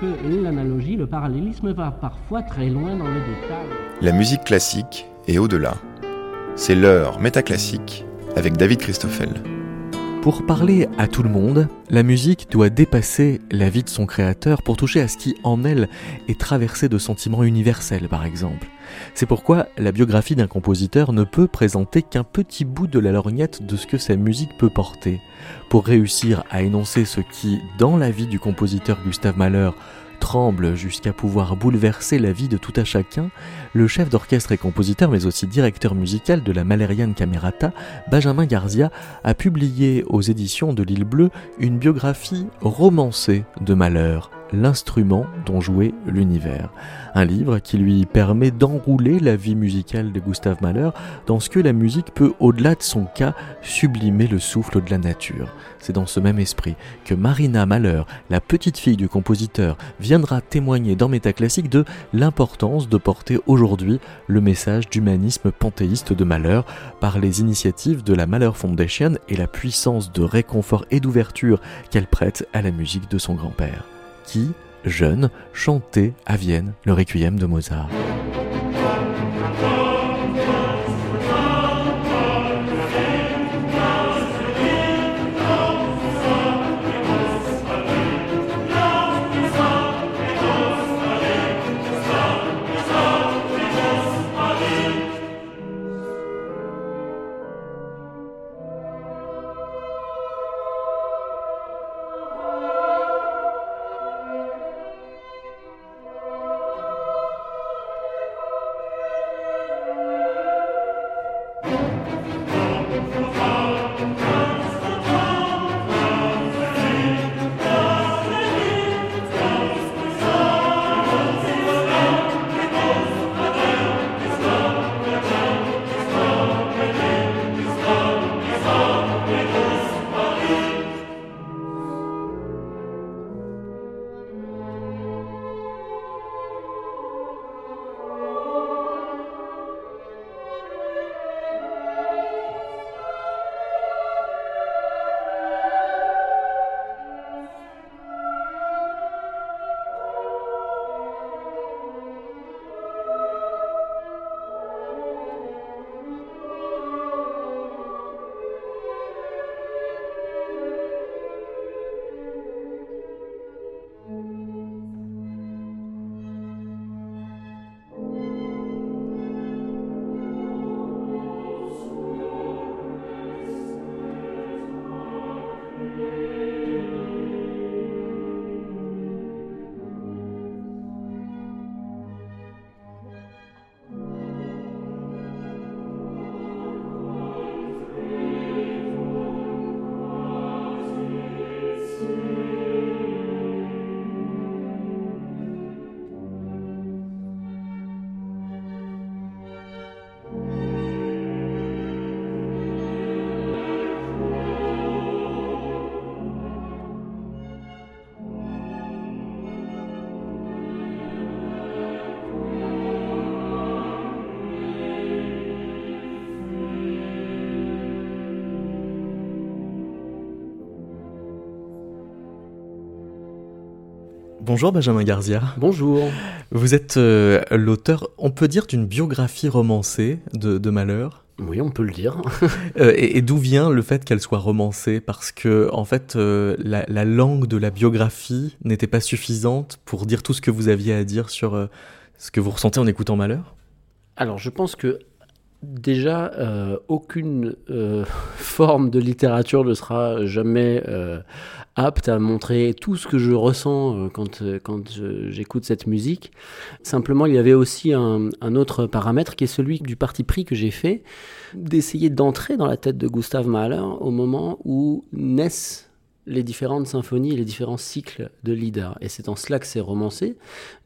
que l'analogie, le parallélisme va parfois très loin dans le détail. La musique classique et au-delà. C'est l'heure métaclassique avec David Christoffel. Pour parler à tout le monde, la musique doit dépasser la vie de son créateur pour toucher à ce qui, en elle, est traversé de sentiments universels, par exemple. C'est pourquoi la biographie d'un compositeur ne peut présenter qu'un petit bout de la lorgnette de ce que sa musique peut porter. Pour réussir à énoncer ce qui, dans la vie du compositeur Gustave Mahler, tremble jusqu'à pouvoir bouleverser la vie de tout un chacun, le chef d'orchestre et compositeur, mais aussi directeur musical de la Malériane Camerata, Benjamin Garzia, a publié aux éditions de l'Île Bleue une biographie romancée de Malheur, l'instrument dont jouait l'univers. Un livre qui lui permet d'enrouler la vie musicale de Gustave Mahler dans ce que la musique peut, au-delà de son cas, sublimer le souffle de la nature. C'est dans ce même esprit que Marina Mahler, la petite fille du compositeur, viendra témoigner dans Métaclassique de l'importance de porter aujourd'hui le message d'humanisme panthéiste de Mahler par les initiatives de la Mahler Foundation et la puissance de réconfort et d'ouverture qu'elle prête à la musique de son grand-père qui, jeune, chantait à Vienne le requiem de Mozart. Bonjour Benjamin Garzia. Bonjour. Vous êtes euh, l'auteur, on peut dire, d'une biographie romancée de, de Malheur. Oui, on peut le dire. Euh, et, d'où vient le fait qu'elle soit romancée? Parce que, en fait, euh, la, la, langue de la biographie n'était pas suffisante pour dire tout ce que vous aviez à dire sur ce que vous ressentez en écoutant Malheur? Alors, je pense que déjà, aucune forme de littérature ne sera jamais apte à montrer tout ce que je ressens euh, quand, euh, quand j'écoute cette musique. Simplement, il y avait aussi un, autre paramètre qui est celui du parti pris que j'ai fait, d'essayer d'entrer dans la tête de Gustav Mahler au moment où naissent les différentes symphonies et les différents cycles de Lieder. Et c'est en cela que c'est romancé,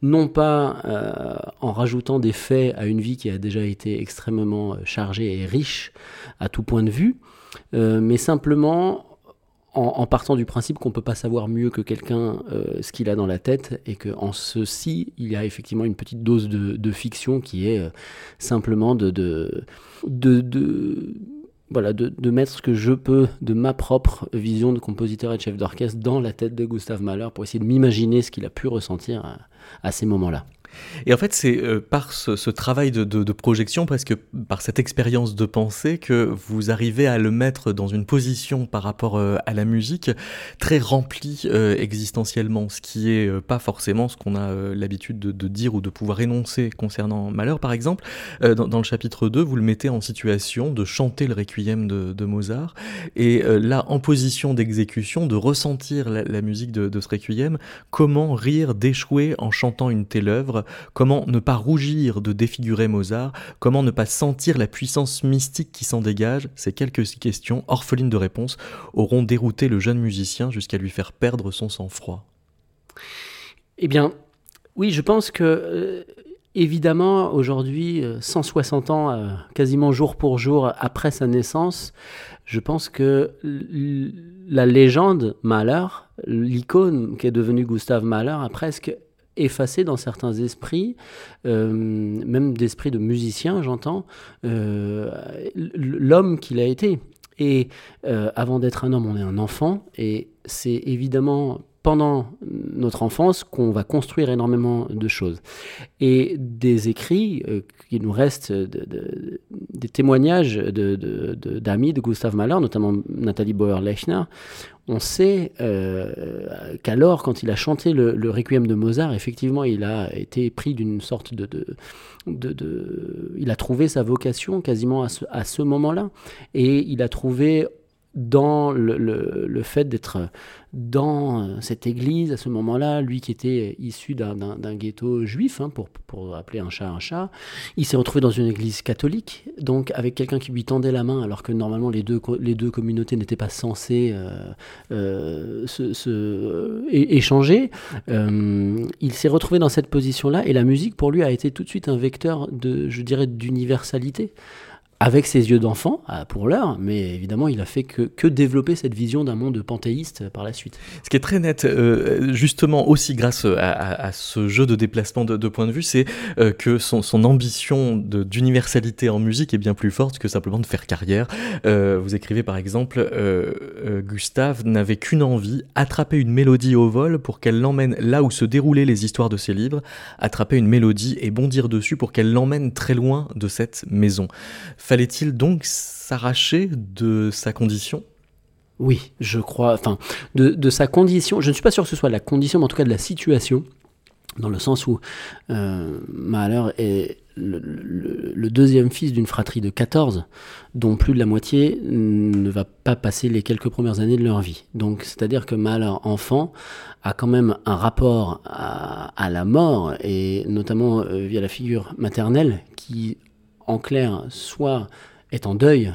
non pas euh, en rajoutant des faits à une vie qui a déjà été extrêmement chargée et riche à tout point de vue, mais simplement en, partant du principe qu'on ne peut pas savoir mieux que quelqu'un euh, ce qu'il a dans la tête et qu'en ceci, il y a effectivement une petite dose de, fiction qui est euh, simplement de, voilà, de, mettre ce que je peux de ma propre vision de compositeur et de chef d'orchestre dans la tête de Gustave Mahler pour essayer de m'imaginer ce qu'il a pu ressentir à ces moments-là. Et en fait, c'est euh, par ce, travail de, projection, presque par cette expérience de pensée, que vous arrivez à le mettre dans une position par rapport euh, à la musique très remplie euh, existentiellement, ce qui est pas forcément ce qu'on a l'habitude de, dire ou de pouvoir énoncer concernant Malheur, par exemple. Dans, le chapitre 2, vous le mettez en situation de chanter le requiem de, Mozart, et là, en position d'exécution, de ressentir la, la musique de, ce requiem, comment rire d'échouer en chantant une telle œuvre comment ne pas rougir de défigurer Mozart, comment ne pas sentir la puissance mystique qui s'en dégage, ces quelques questions, orphelines de réponse, auront dérouté le jeune musicien jusqu'à lui faire perdre son sang-froid. Eh bien, oui, je pense que... Euh, évidemment, aujourd'hui, 160 euh, ans, euh, quasiment jour pour jour après sa naissance, je pense que la légende Mahler, l'icône qui est devenue Gustave Mahler, a presque effacé dans certains esprits, euh, même d'esprits de musiciens, j'entends, euh, l'homme qu'il a été. Et euh, avant d'être un homme, on est un enfant, et c'est évidemment pendant notre enfance qu'on va construire énormément de choses. Et des écrits qui nous restent, des témoignages d'amis de, de, Gustav Mahler, notamment Nathalie Bauer-Lechner, on sait euh, qu'alors, quand il a chanté le, Requiem de Mozart, effectivement, il a été pris d'une sorte de, de, Il a trouvé sa vocation quasiment à ce, à ce moment-là. Et il a trouvé dans le, le, fait d'être dans euh, cette église à ce moment-là, lui qui était issu d'un ghetto juif, hein, pour, pour, appeler un chat un chat, il s'est retrouvé dans une église catholique, donc avec quelqu'un qui lui tendait la main, alors que normalement les deux, les deux communautés n'étaient pas censées euh, euh, se, échanger. il s'est retrouvé dans cette position-là, et la musique pour lui a été tout de suite un vecteur de, je dirais, d'universalité avec ses yeux d'enfant, euh, pour l'heure, mais évidemment, il a fait que, développer cette vision d'un monde panthéiste par la suite. Ce qui est très net, euh, justement aussi grâce à, ce jeu de déplacement de, de point de vue, c'est euh, que son, son ambition d'universalité en musique est bien plus forte que simplement de faire carrière. vous écrivez par exemple, Gustave n'avait qu'une envie, attraper une mélodie au vol pour qu'elle l'emmène là où se déroulaient les histoires de ses livres, attraper une mélodie et bondir dessus pour qu'elle l'emmène très loin de cette maison. Fallait-il donc s'arracher de sa condition? Oui, je crois. Enfin, de, sa condition. Je ne suis pas sûr que ce soit la condition, mais en tout cas de la situation, dans le sens où euh, Mahler est le, deuxième fils d'une fratrie de 14, dont plus de la moitié ne va pas passer les quelques premières années de leur vie. Donc, c'est-à-dire que Mahler, enfant, a quand même un rapport à, la mort, et notamment euh, via la figure maternelle, qui en clair, soit est en deuil,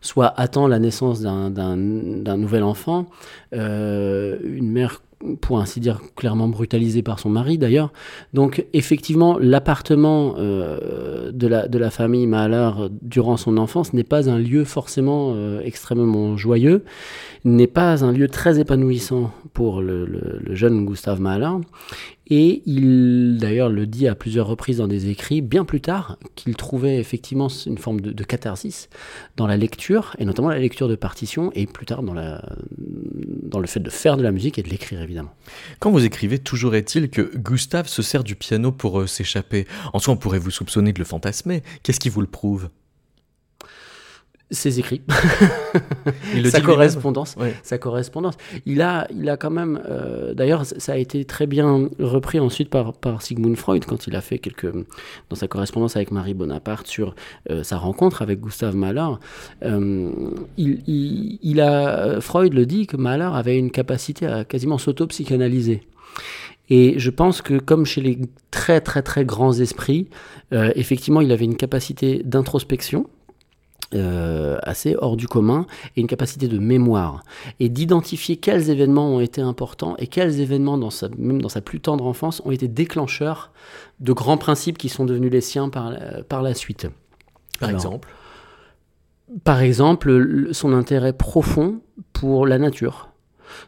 soit attend la naissance d'un nouvel enfant, euh, une mère pour ainsi dire clairement brutalisée par son mari d'ailleurs. Donc effectivement, l'appartement euh, de, la, famille Mahler durant son enfance n'est pas un lieu forcément euh, extrêmement joyeux, n'est pas un lieu très épanouissant pour le, jeune Gustave Mahler. Et il, d'ailleurs, le dit à plusieurs reprises dans des écrits, bien plus tard, qu'il trouvait effectivement une forme de, catharsis dans la lecture, et notamment la lecture de partitions, et plus tard dans, le fait de faire de la musique et de l'écrire, évidemment. Quand vous écrivez, toujours est-il que Gustave se sert du piano pour euh, s'échapper. En soi, on pourrait vous soupçonner de le fantasmer. Qu'est-ce qui vous le prouve? Ses écrits, sa correspondance, sa correspondance. Il a, il a quand même, euh, d'ailleurs, ça a été très bien repris ensuite par, par Sigmund Freud quand il a fait quelques, dans sa correspondance avec Marie Bonaparte sur euh, sa rencontre avec Gustave Mahler. Euh, il, il, a, Freud le dit que Mahler avait une capacité à quasiment s'auto-psychanalyser. Et je pense que comme chez les très très très grands esprits, effectivement, il avait une capacité d'introspection euh, assez hors du commun et une capacité de mémoire et d'identifier quels événements ont été importants et quels événements, dans sa, même dans sa plus tendre enfance, ont été déclencheurs de grands principes qui sont devenus les siens par la, par la suite. Par exemple Par exemple, son intérêt profond pour la nature,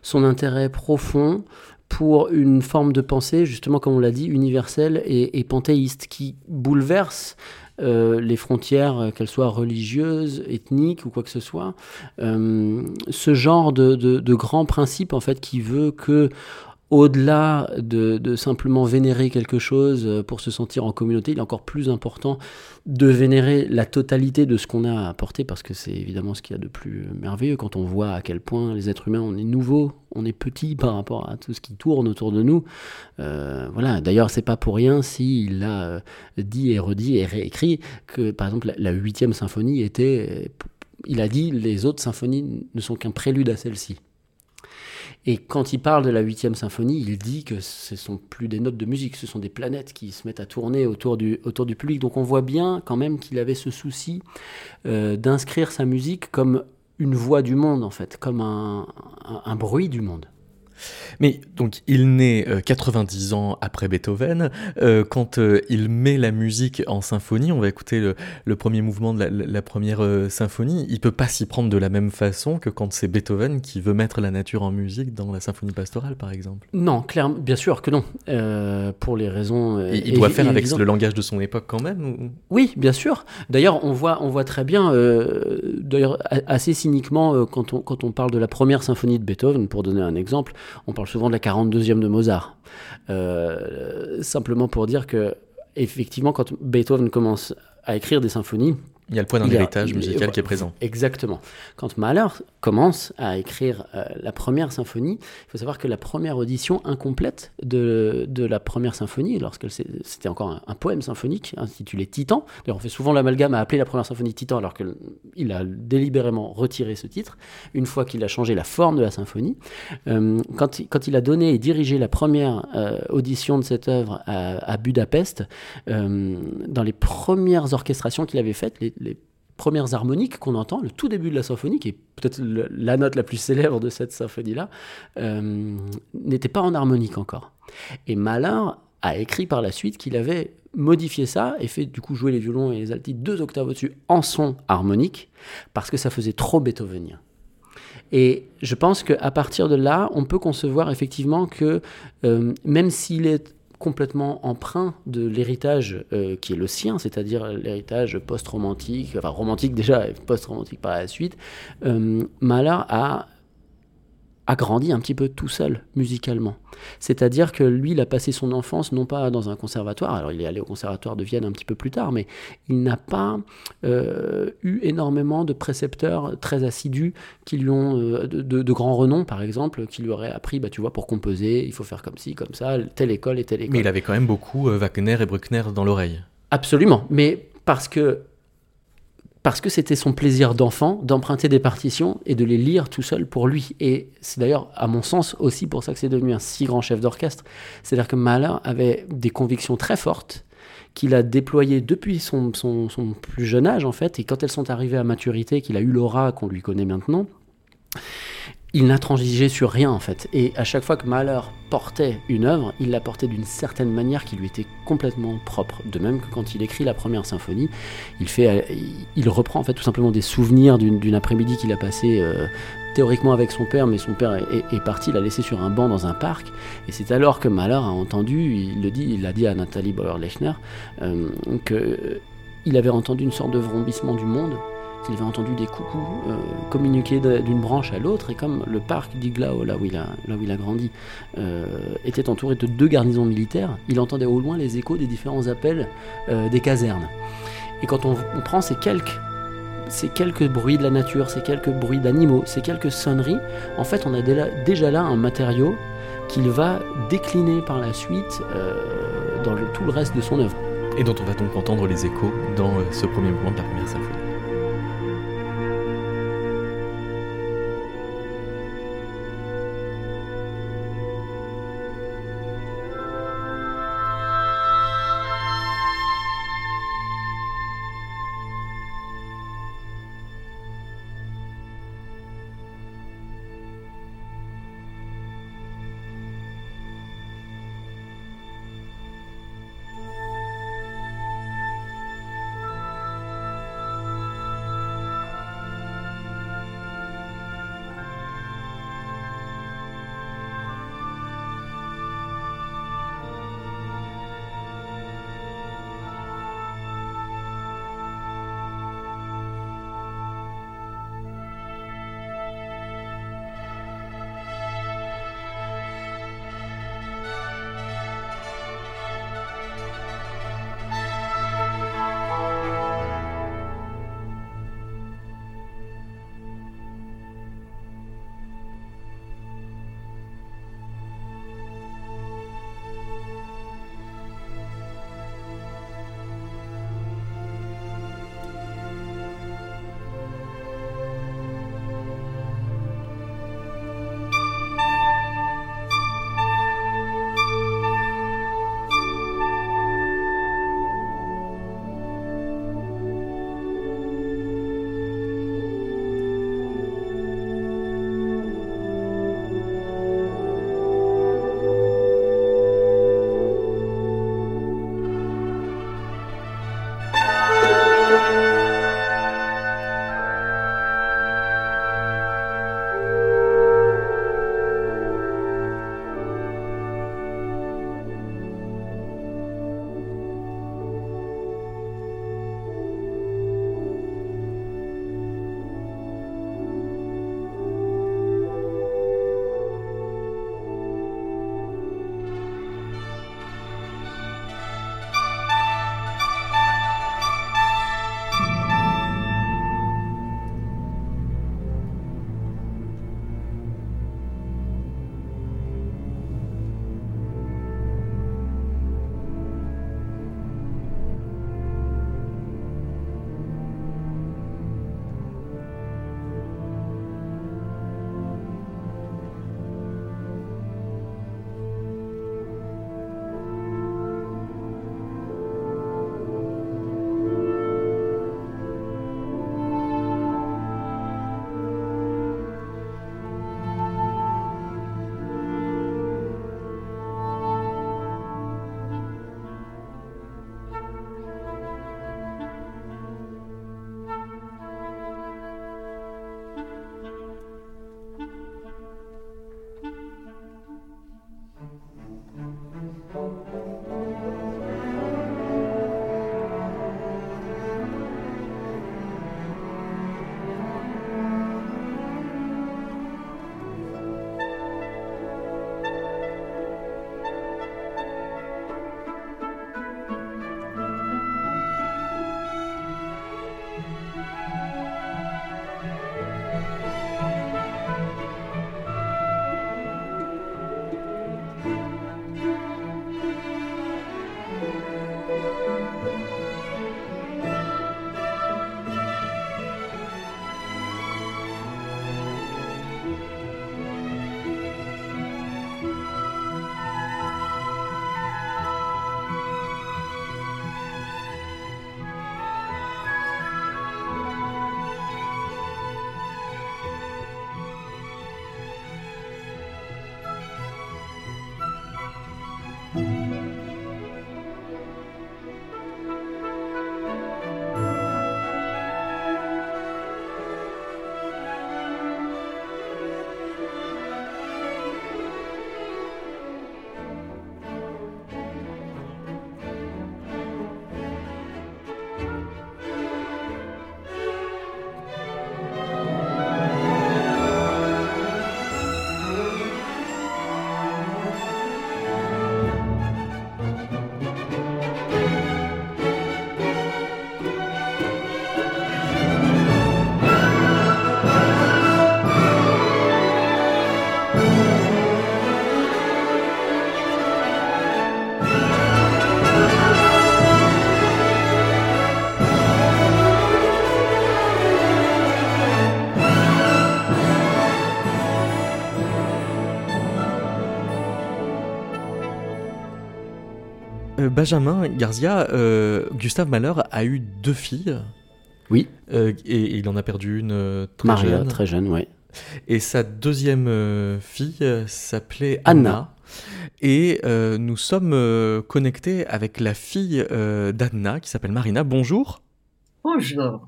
son intérêt profond pour une forme de pensée, justement comme on l'a dit, universelle et, et panthéiste, qui bouleverse les frontières, qu'elles soient religieuses, ethniques ou quoi que ce soit. ce genre de, de, de grand principe en fait qui veut que au-delà de, simplement vénérer quelque chose euh, pour se sentir en communauté, il est encore plus important de vénérer la totalité de ce qu'on a apporté, parce que c'est évidemment ce qu'il y a de plus merveilleux quand on voit à quel point les êtres humains, on est nouveaux, on est petits par rapport à tout ce qui tourne autour de nous. Euh, voilà. D'ailleurs, c'est pas pour rien s'il a euh, dit et redit et réécrit que, par exemple, la huitième symphonie était, il a dit, les autres symphonies ne sont qu'un prélude à celle-ci. Et quand il parle de la huitième symphonie, il dit que ce sont plus des notes de musique, ce sont des planètes qui se mettent à tourner autour du, autour du public. Donc on voit bien quand même qu'il avait ce souci euh, d'inscrire sa musique comme une voix du monde, en fait, comme un bruit du monde. Mais donc il naît 90 euh, ans après Beethoven. Euh, quand euh, il met la musique en symphonie, on va écouter le, premier mouvement de la, première symphonie. Il peut pas s'y prendre de la même façon que quand c'est Beethoven qui veut mettre la nature en musique dans la symphonie pastorale, par exemple. Non, clairement, bien sûr que non. pour les raisons. il doit faire avec le langage de son époque quand même. Oui, bien sûr. D'ailleurs, on voit, on voit très bien. D'ailleurs, assez cyniquement, quand on quand on parle de la première symphonie de Beethoven, pour donner un exemple on parle souvent de la 42e de Mozart. Euh, simplement pour dire que, effectivement, quand Beethoven commence à écrire des symphonies, il y a le point d'un héritage musical qui est présent. Exactement. Quand Mahler commence à écrire euh, la première symphonie, il faut savoir que la première audition incomplète de, de la première symphonie, lorsque c'était encore un, poème symphonique intitulé Titan, d'ailleurs on fait souvent l'amalgame à appeler la première symphonie Titan alors qu'il a délibérément retiré ce titre, une fois qu'il a changé la forme de la symphonie. Euh, quand, quand, il a donné et dirigé la première euh, audition de cette œuvre à, Budapest, dans les premières orchestrations qu'il avait faites, les, les premières harmoniques qu'on entend, le tout début de la symphonie, qui est peut-être la note la plus célèbre de cette symphonie-là, euh, n'était pas en harmonique encore. Et Mahler a écrit par la suite qu'il avait modifié ça et fait du coup jouer les violons et les altides deux octaves au-dessus en son harmonique, parce que ça faisait trop beethovenien. Et je pense qu'à partir de là, on peut concevoir effectivement que euh, même s'il est complètement emprunt de l'héritage euh, qui est le sien, c'est-à-dire l'héritage post-romantique, enfin romantique déjà, post-romantique par la suite, euh, Mahler a a grandi un petit peu tout seul musicalement. C'est-à-dire que lui, il a passé son enfance non pas dans un conservatoire, alors il est allé au conservatoire de Vienne un petit peu plus tard, mais il n'a pas euh, eu énormément de précepteurs très assidus qui lui ont, euh, de, de, grands renom par exemple, qui lui auraient appris, bah, tu vois, pour composer, il faut faire comme ci, comme ça, telle école et telle école. Mais il avait quand même beaucoup euh, Wagner et Bruckner dans l'oreille. Absolument, mais parce que parce que c'était son plaisir d'enfant d'emprunter des partitions et de les lire tout seul pour lui. Et c'est d'ailleurs, à mon sens, aussi pour ça que c'est devenu un si grand chef d'orchestre. C'est-à-dire que Mahler avait des convictions très fortes qu'il a déployées depuis son, son, son, plus jeune âge, en fait, et quand elles sont arrivées à maturité, qu'il a eu l'aura qu'on lui connaît maintenant, il n'a transigé sur rien en fait. Et à chaque fois que Mahler portait une œuvre, il la portait d'une certaine manière qui lui était complètement propre. De même que quand il écrit la première symphonie, il, fait, il reprend en fait tout simplement des souvenirs d'une après-midi qu'il a passé euh, théoriquement avec son père, mais son père est, parti, l'a laissé sur un banc dans un parc. Et c'est alors que Mahler a entendu, il le dit, il l'a dit à Nathalie Bauer-Lechner, euh, qu'il avait entendu une sorte de vrombissement du monde il avait entendu des coucous euh, communiquer d'une branche à l'autre, et comme le parc d'Iglao, là, où il a, grandi, euh, était entouré de deux garnisons militaires, il entendait au loin les échos des différents appels euh, des casernes. Et quand on, prend ces quelques, bruits de la nature, ces quelques bruits d'animaux, ces quelques sonneries, en fait, on a déjà là un matériau qu'il va décliner par la suite dans tout le reste de son œuvre. Et dont on va donc entendre les échos dans ce premier mouvement de la première symphonie. Benjamin Garzia, euh, Gustave Mahler a eu deux filles. Oui. Euh, et, il en a perdu une euh, très Maria, jeune. très jeune, oui. Et sa deuxième fille s'appelait Anna. Et nous sommes connectés avec la fille d'Anna qui s'appelle Marina. Bonjour. Bonjour.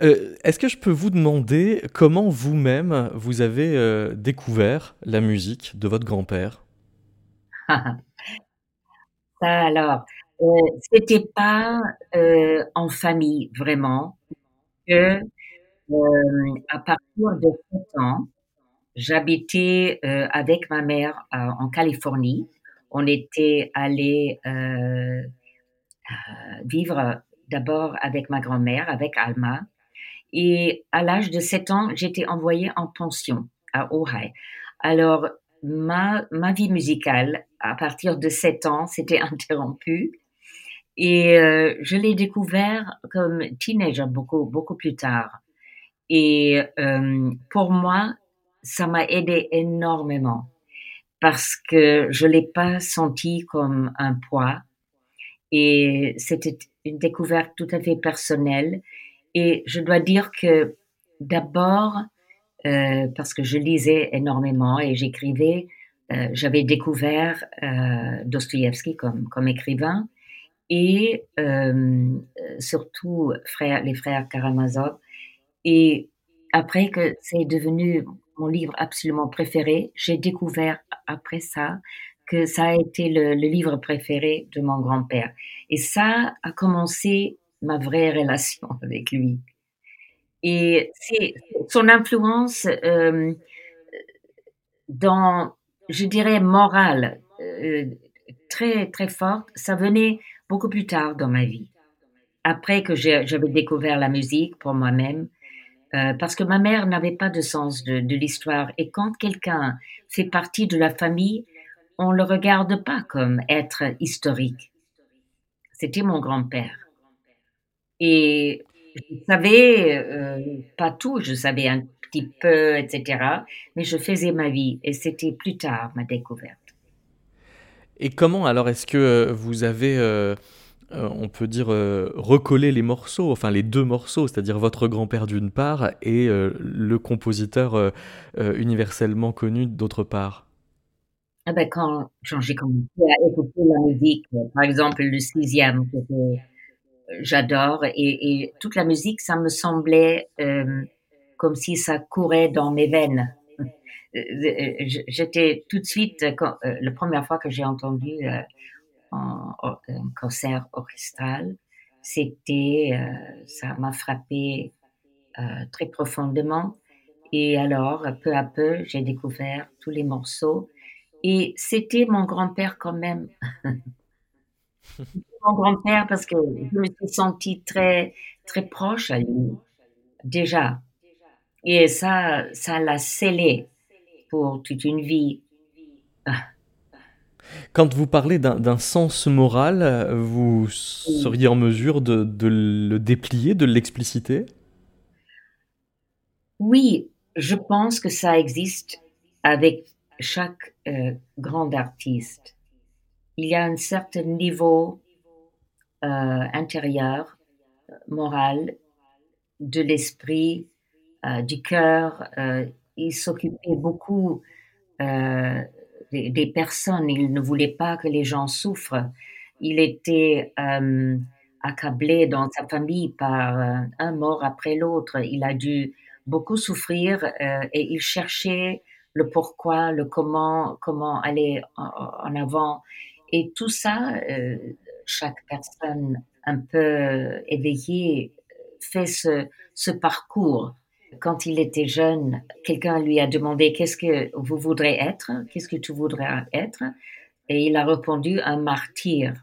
Est-ce que je peux vous demander comment vous-même vous avez découvert la musique de votre grand-père? Ça alors, euh, c'était pas euh, en famille vraiment que euh, à partir de 7 ans, j'habitais euh, avec ma mère euh, en Californie. On était allé euh, vivre d'abord avec ma grand-mère, avec Alma. Et à l'âge de 7 ans, j'étais envoyée en pension à Ojai. Alors, ma, ma vie musicale, à partir de 7 ans, s'était interrompue. Et euh, je l'ai découvert comme teenager beaucoup, beaucoup plus tard. Et euh, pour moi, ça m'a aidé énormément parce que je l'ai pas senti comme un poids. Et c'était une découverte tout à fait personnelle. Et je dois dire que d'abord, euh, parce que je lisais énormément et j'écrivais. Euh, J'avais découvert euh, Dostoïevski comme, comme écrivain et euh, surtout frère, les frères Karamazov. Et après que c'est devenu mon livre absolument préféré, j'ai découvert après ça que ça a été le, le livre préféré de mon grand-père. Et ça a commencé ma vraie relation avec lui. Et c'est son influence euh, dans, je dirais, morale, euh, très, très forte, ça venait beaucoup plus tard dans ma vie. Après que j'avais découvert la musique pour moi-même, euh, parce que ma mère n'avait pas de sens de, de l'histoire. Et quand quelqu'un fait partie de la famille, on le regarde pas comme être historique. C'était mon grand-père. Et je savais euh, pas tout, je savais un petit peu, etc. Mais je faisais ma vie et c'était plus tard ma découverte. Et comment alors est-ce que vous avez, euh, euh, on peut dire, euh, recollé les morceaux, enfin les deux morceaux, c'est-à-dire votre grand-père d'une part et euh, le compositeur euh, euh, universellement connu d'autre part? Ah ben quand, j'ai commencé à écouter la musique, par exemple le sixième que j'adore et, et, toute la musique, ça me semblait euh, comme si ça courait dans mes veines. J'étais tout de suite, euh, la première fois que j'ai entendu euh, un, un, concert orchestral, c'était, euh, ça m'a frappé euh, très profondément. Et alors, peu à peu, j'ai découvert tous les morceaux. Et c'était mon grand-père quand même. mon grand-père parce que je me suis sentie très, très proche à lui, déjà. Et ça, ça l'a scellé pour toute une vie. Quand vous parlez d'un sens moral, vous seriez en mesure de, de le déplier, de l'expliciter? Oui, je pense que ça existe avec chaque euh, grand artiste. Il y a un certain niveau euh, intérieur, moral, de l'esprit, euh, du cœur. Euh, il s'occupait beaucoup euh, des, personnes. Il ne voulait pas que les gens souffrent. Il était euh, accablé dans sa famille par euh, un mort après l'autre. Il a dû beaucoup souffrir euh, et il cherchait le pourquoi, le comment, comment aller en, avant. Et tout ça, chaque personne un peu éveillée fait ce, ce parcours quand il était jeune, quelqu'un lui a demandé qu'est-ce que vous voudrez être, qu'est-ce que tu voudrais être, et il a répondu un martyr.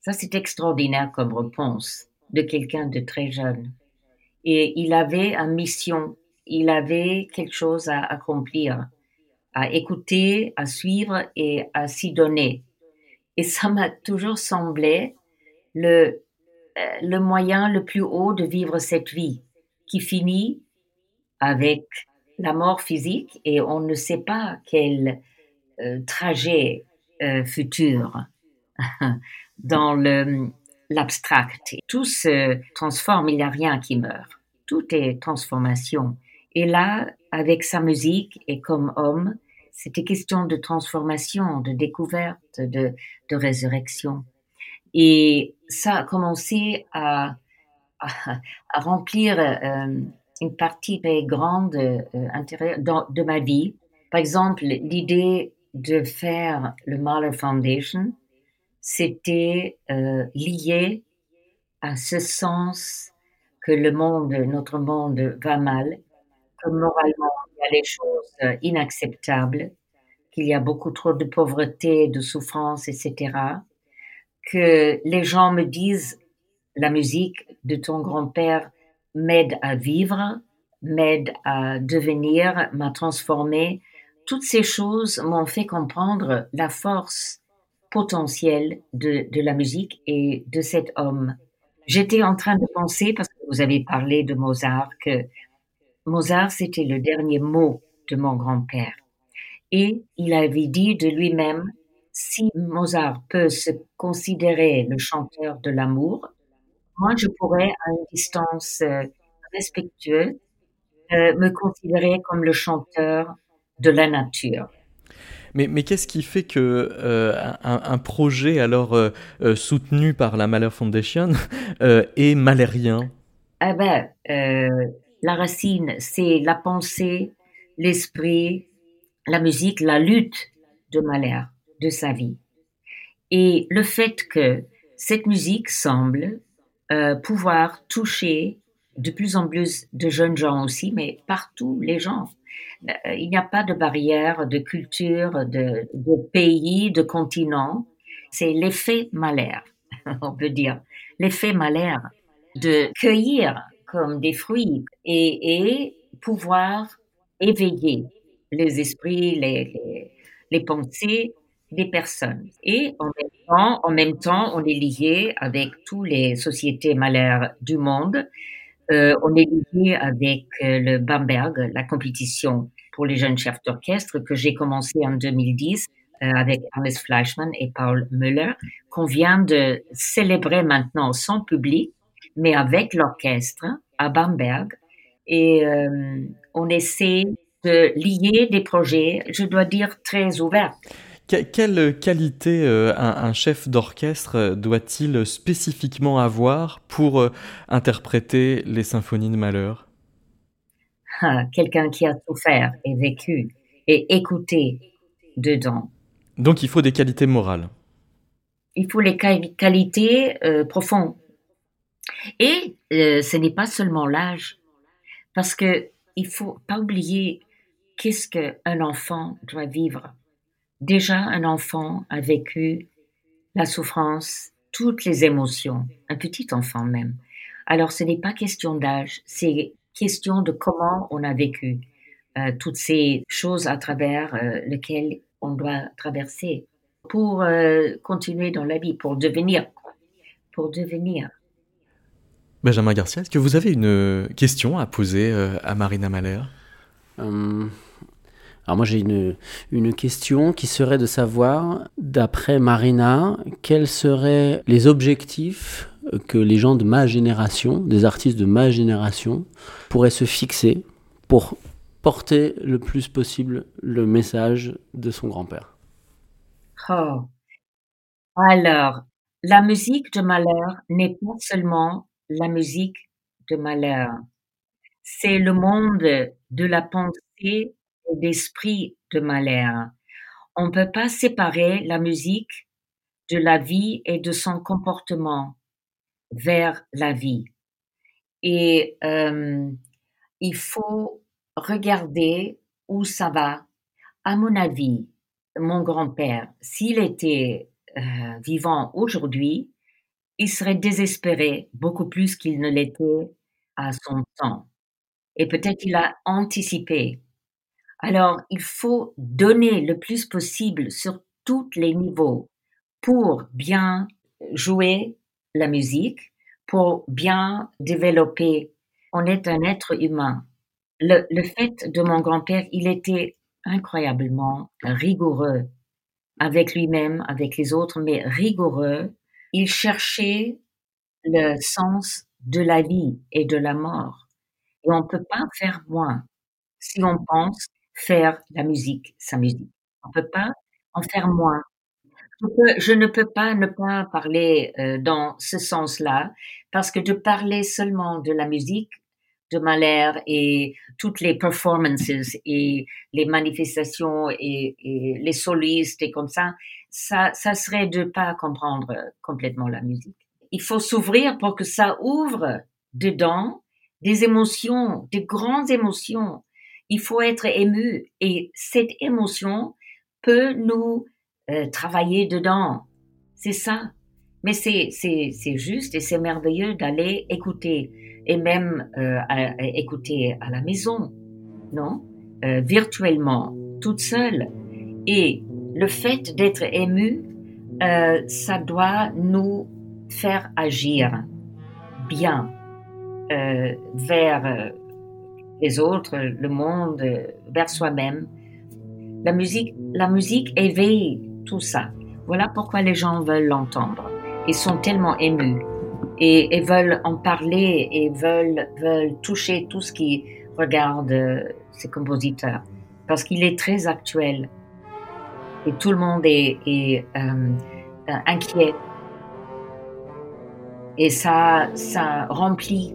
Ça, c'est extraordinaire comme réponse de quelqu'un de très jeune. Et il avait une mission, il avait quelque chose à accomplir, à écouter, à suivre et à s'y donner. Et ça m'a toujours semblé le, euh, le moyen le plus haut de vivre cette vie qui finit avec la mort physique et on ne sait pas quel euh, trajet euh, futur dans l'abstract. Tout se transforme, il n'y a rien qui meurt. Tout est transformation. Et là, avec sa musique et comme homme, c'était question de transformation, de découverte, de, de résurrection. Et ça a commencé à, à, remplir euh, une partie très grande euh, de ma vie. Par exemple, l'idée de faire le Mahler Foundation, c'était euh, lié à ce sens que le monde, notre monde va mal, que moralement a des choses euh, inacceptables, qu'il y a beaucoup trop de pauvreté, de souffrance, etc. Que les gens me disent la musique de ton grand-père m'aide à vivre, m'aide à devenir, m'a transformé. Toutes ces choses m'ont fait comprendre la force potentielle de, de la musique et de cet homme. J'étais en train de penser, parce que vous avez parlé de Mozart, que Mozart, c'était le dernier mot de mon grand-père. Et il avait dit de lui-même, si Mozart peut se considérer le chanteur de l'amour, moi, je pourrais, à une distance euh, respectueuse, euh, me considérer comme le chanteur de la nature. Mais, mais qu'est-ce qui fait que euh, un, projet alors soutenu par la Mahler Foundation est malérien? Eh ben, la racine, c'est la pensée, l'esprit, la musique, la lutte de Mahler, de sa vie. Et le fait que cette musique semble euh, pouvoir toucher de plus en plus de jeunes gens aussi, mais partout les gens. Euh, il n'y a pas de barrière de culture, de, pays, de continent. C'est l'effet malaire, on peut dire. L'effet malaire de cueillir comme des fruits et, pouvoir éveiller les esprits, les, pensées des personnes. Et en même temps, on est lié avec toutes les sociétés malaires du monde. Euh, on est lié avec euh, le Bamberg, la compétition pour les jeunes chefs d'orchestre que j'ai commencé en 2010 euh, avec Alice Fleischmann et Paul Müller, qu'on vient de célébrer maintenant sans public, mais avec l'orchestre à Bamberg. Et euh, on essaie de lier des projets, je dois dire, très ouverts quelle qualité euh, un, chef d'orchestre euh, doit-il spécifiquement avoir pour interpréter les symphonies de Malheur? Ah, Quelqu'un qui a souffert et vécu et écouté dedans. Donc il faut des qualités morales. Il faut les qualités profondes. Et ce n'est pas seulement l'âge, parce que il faut pas oublier qu'est-ce qu'un enfant doit vivre Déjà, un enfant a vécu la souffrance, toutes les émotions, un petit enfant même. Alors, ce n'est pas question d'âge, c'est question de comment on a vécu euh, toutes ces choses à travers euh, lesquelles on doit traverser pour euh, continuer dans la vie, pour devenir, pour devenir. Benjamin Garcia, est-ce que vous avez une question à poser à Marina Mahler alors moi j'ai une, une question qui serait de savoir, d'après Marina, quels seraient les objectifs que les gens de ma génération, des artistes de ma génération, pourraient se fixer pour porter le plus possible le message de son grand-père? Oh. Alors, la musique de Mahler n'est pas seulement la musique de Mahler. C'est le monde de la pensée et d'esprit de Mahler. On ne peut pas séparer la musique de la vie et de son comportement vers la vie. Et euh, il faut regarder où ça va. À mon avis, mon grand-père, s'il était euh, vivant aujourd'hui, il serait désespéré beaucoup plus qu'il ne l'était à son temps. Et peut-être il a anticipé. Alors, il faut donner le plus possible sur tous les niveaux pour bien jouer la musique, pour bien développer. On est un être humain. Le, le fait de mon grand-père, il était incroyablement rigoureux avec lui-même, avec les autres, mais rigoureux. Il cherchait le sens de la vie et de la mort. Et on ne peut pas faire moins si on pense faire la musique, sa musique. On ne peut pas en faire moins. Je, ne peux pas ne pas parler euh, dans ce sens-là, parce que de parler seulement de la musique de Mahler et toutes les performances et les manifestations et, les solistes et comme ça, ça, ça serait de pas comprendre complètement la musique. Il faut s'ouvrir pour que ça ouvre dedans des émotions, des grandes émotions. Il faut être ému et cette émotion peut nous euh, travailler dedans. C'est ça. Mais c'est, c'est, c'est juste et c'est merveilleux d'aller écouter et même euh, écouter à la maison, non? Euh, Virtuellement, toute seule. Et le fait d'être ému, euh, ça doit nous faire agir bien euh, vers les autres, le monde, vers soi-même. La musique, la musique éveille tout ça. Voilà pourquoi les gens veulent l'entendre. Ils sont tellement émus et, veulent en parler et veulent, veulent toucher tout ce qui regarde euh, ces compositeurs parce qu'il est très actuel et tout le monde est, est euh, inquiet et ça, ça remplit,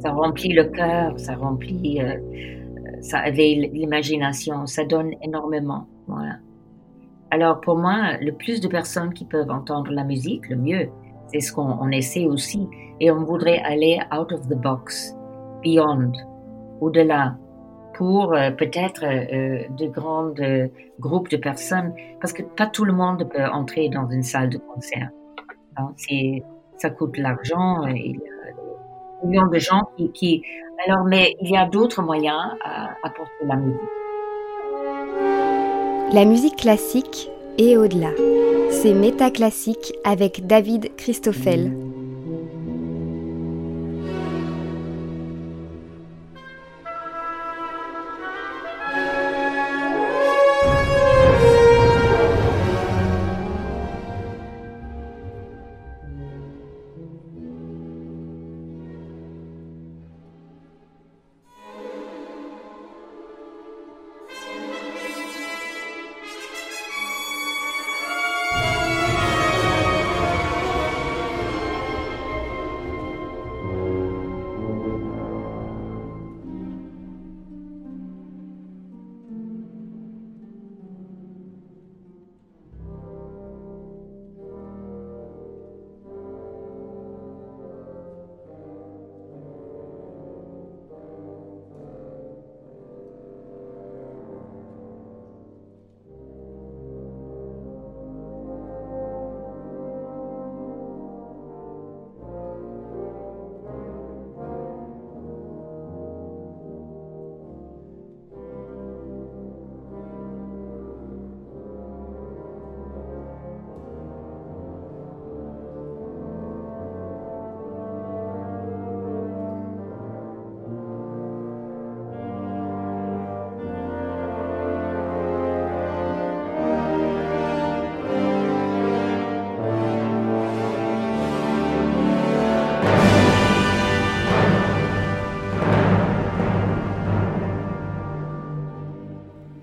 ça remplit le cœur, ça remplit, euh, ça éveille l'imagination, ça donne énormément. Voilà. Alors pour moi, le plus de personnes qui peuvent entendre la musique, le mieux. C'est ce qu'on essaie aussi. Et on voudrait aller out of the box, beyond, au-delà, pour euh, peut-être euh, de grands euh, groupes de personnes, parce que pas tout le monde peut entrer dans une salle de concert. Hein, ça coûte l'argent. Il y a des millions de gens qui, qui... Alors, mais il y a d'autres moyens à apporter la musique. La musique classique et au-delà. C'est Métaclassique avec David Christoffel.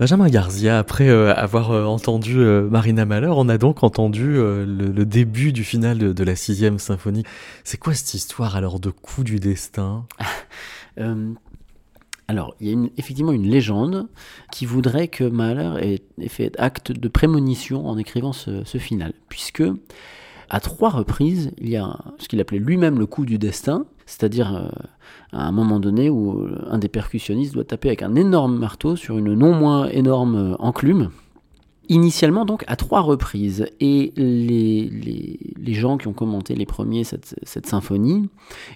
Benjamin Garzia, après euh, avoir euh, entendu euh, Marina Malheur, on a donc entendu le, début du final de, la sixième symphonie. C'est quoi cette histoire alors de coup du destin? Alors, il y a effectivement une légende qui voudrait que Mahler ait, fait acte de prémonition en écrivant ce, ce final, puisque à trois reprises, il y a ce qu'il appelait lui-même le coup du destin, c'est-à-dire à un moment donné où un des percussionnistes doit taper avec un énorme marteau sur une non moins énorme enclume. Initialement donc à trois reprises. Et les, les, gens qui ont commenté les premiers cette, cette, symphonie